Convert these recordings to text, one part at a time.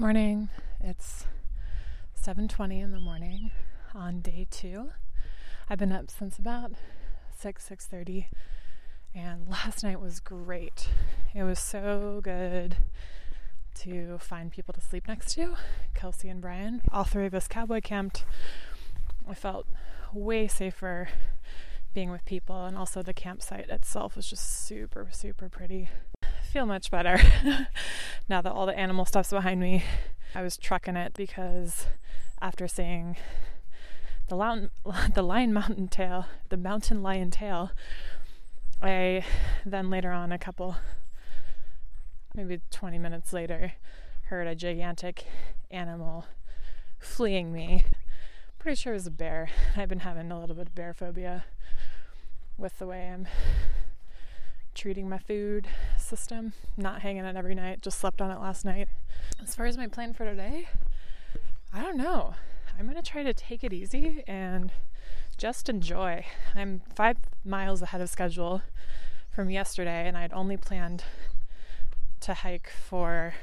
morning. It's 7:20 in the morning on day 2. I've been up since about 6 6:30 and last night was great. It was so good to find people to sleep next to, Kelsey and Brian. All three of us cowboy camped. I felt way safer being with people and also the campsite itself was just super super pretty feel much better now that all the animal stuff's behind me. I was trucking it because after seeing the lion, the lion mountain tail, the mountain lion tail, I then later on, a couple, maybe 20 minutes later, heard a gigantic animal fleeing me. Pretty sure it was a bear. I've been having a little bit of bear phobia with the way I'm treating my food system, not hanging it every night, just slept on it last night. As far as my plan for today, I don't know. I'm going to try to take it easy and just enjoy. I'm five miles ahead of schedule from yesterday, and I'd only planned to hike for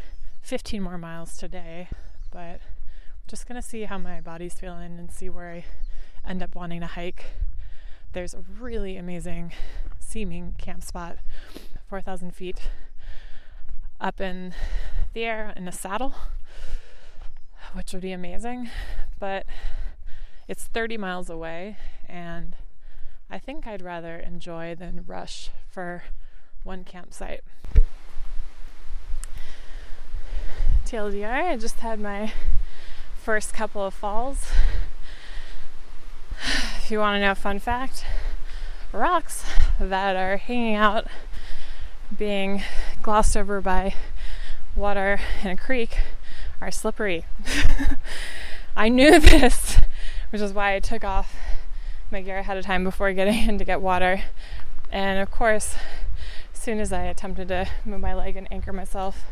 15 more miles today, but just going to see how my body's feeling and see where I end up wanting to hike. There's a really amazing seeming camp spot, 4,000 feet up in the air in a saddle, which would be amazing. But it's 30 miles away, and I think I'd rather enjoy than rush for one campsite. TLDR, I just had my first couple of falls. If you want to know a fun fact, rocks that are hanging out, being glossed over by water in a creek, are slippery. I knew this, which is why I took off my gear ahead of time before getting in to get water. And of course, as soon as I attempted to move my leg and anchor myself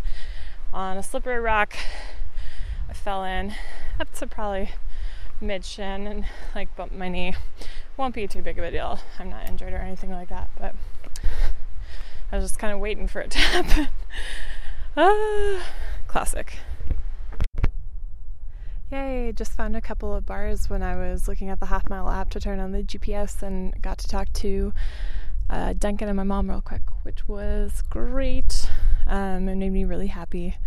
on a slippery rock, I fell in up to probably mid shin and like bumped my knee won't be too big of a deal. I'm not injured or anything like that, but I was just kind of waiting for it to happen. ah, classic. Yay, just found a couple of bars when I was looking at the Halfmile app to turn on the GPS and got to talk to uh, Duncan and my mom real quick, which was great um, and made me really happy.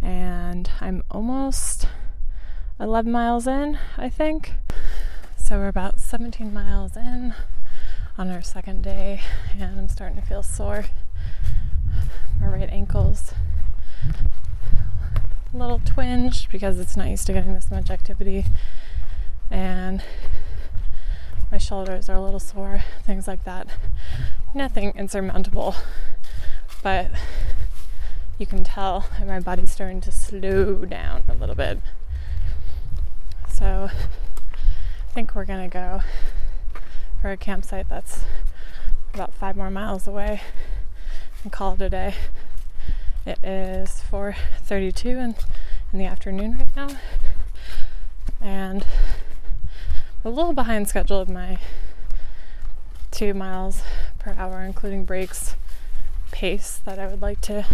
And I'm almost 11 miles in, I think. So we're about 17 miles in on our second day, and I'm starting to feel sore. My right ankle's a little twinged because it's not used to getting this much activity, and my shoulders are a little sore, things like that. Nothing insurmountable, but you can tell my body's starting to slow down a little bit. So think we're gonna go for a campsite that's about five more miles away and call it a day. It is 4:32 in, in the afternoon right now, and a little behind schedule of my two miles per hour, including breaks, pace that I would like to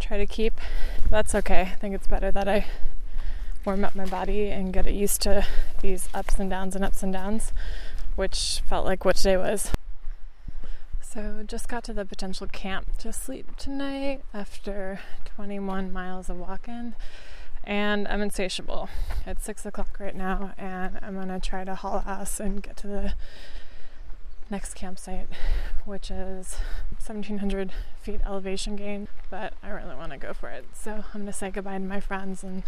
try to keep. That's okay. I think it's better that I warm up my body and get it used to these ups and downs and ups and downs, which felt like what today was. So, just got to the potential camp to sleep tonight after 21 miles of walking, and I'm insatiable. It's 6 o'clock right now, and I'm gonna try to haul ass and get to the next campsite, which is 1700 feet elevation gain, but I really want to go for it. So, I'm gonna say goodbye to my friends and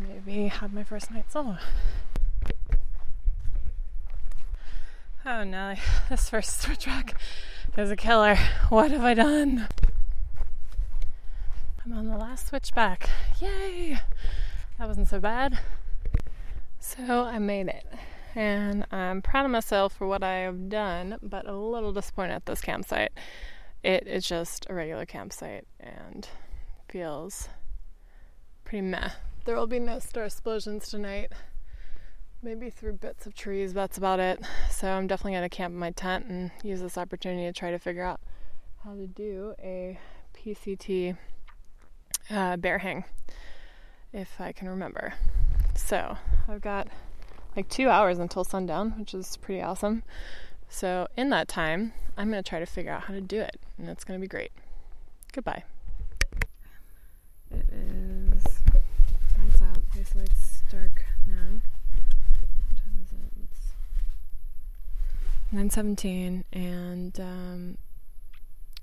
maybe have my first night solo. Oh no, this first switchback is a killer. What have I done? I'm on the last switchback. Yay! That wasn't so bad. So I made it. And I'm proud of myself for what I have done, but a little disappointed at this campsite. It is just a regular campsite and feels pretty meh. There will be no star explosions tonight. Maybe through bits of trees, that's about it. So I'm definitely going to camp in my tent and use this opportunity to try to figure out how to do a PCT uh, bear hang, if I can remember. So I've got like two hours until sundown, which is pretty awesome. So in that time, I'm going to try to figure out how to do it, and it's going to be great. Goodbye. It is out. Basically, it's dark now. What time is it? It's 9:17, and um,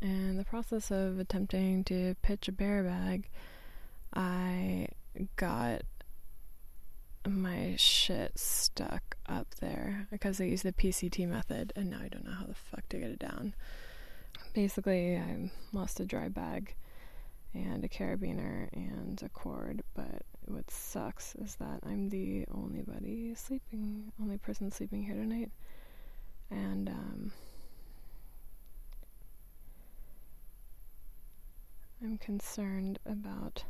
in the process of attempting to pitch a bear bag, I got my shit stuck up there because I used the PCT method and now I don't know how the fuck to get it down. Basically, I lost a dry bag and a carabiner and a cord, but what sucks is that I'm the only buddy sleeping, only person sleeping here tonight. And um, I'm concerned about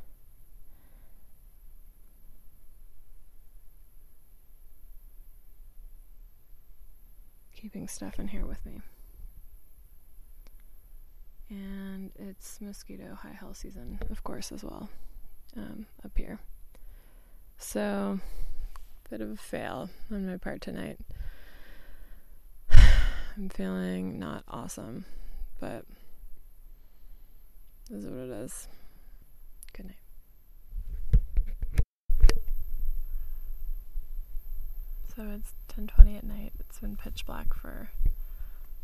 keeping stuff in here with me. And it's mosquito high health season, of course, as well, um, up here. So, bit of a fail on my part tonight. I'm feeling not awesome, but this is what it is. Good night. So it's 10:20 at night. It's been pitch black for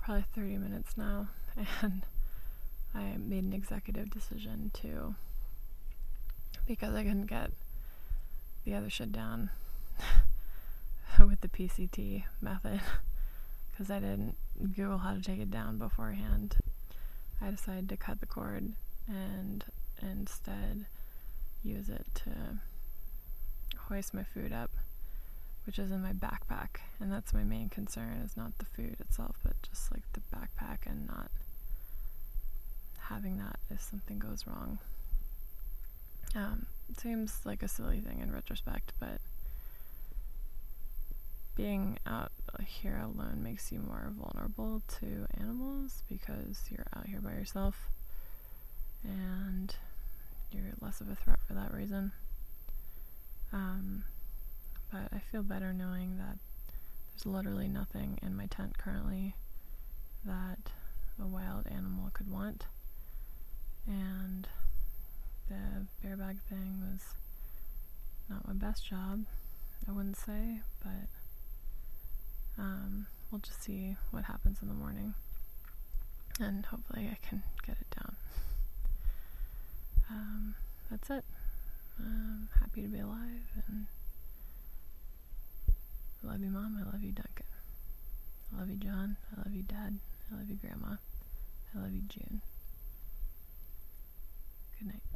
probably 30 minutes now, and I made an executive decision to because I couldn't get the other shit down with the PCT method because I didn't Google how to take it down beforehand. I decided to cut the cord and instead use it to hoist my food up which is in my backpack. And that's my main concern is not the food itself, but just like the backpack and not having that if something goes wrong. Um, it seems like a silly thing in retrospect, but being out here alone makes you more vulnerable to animals because you're out here by yourself and you're less of a threat for that reason. Um, but I feel better knowing that there's literally nothing in my tent currently that a wild animal could want. And the bear bag thing was not my best job, I wouldn't say, but um, we'll just see what happens in the morning. And hopefully I can get it down. Um, that's it. I'm happy to be alive and I love you, Mom. I love you, Duncan. I love you, John. I love you, Dad. I love you, Grandma. I love you, June. Good night.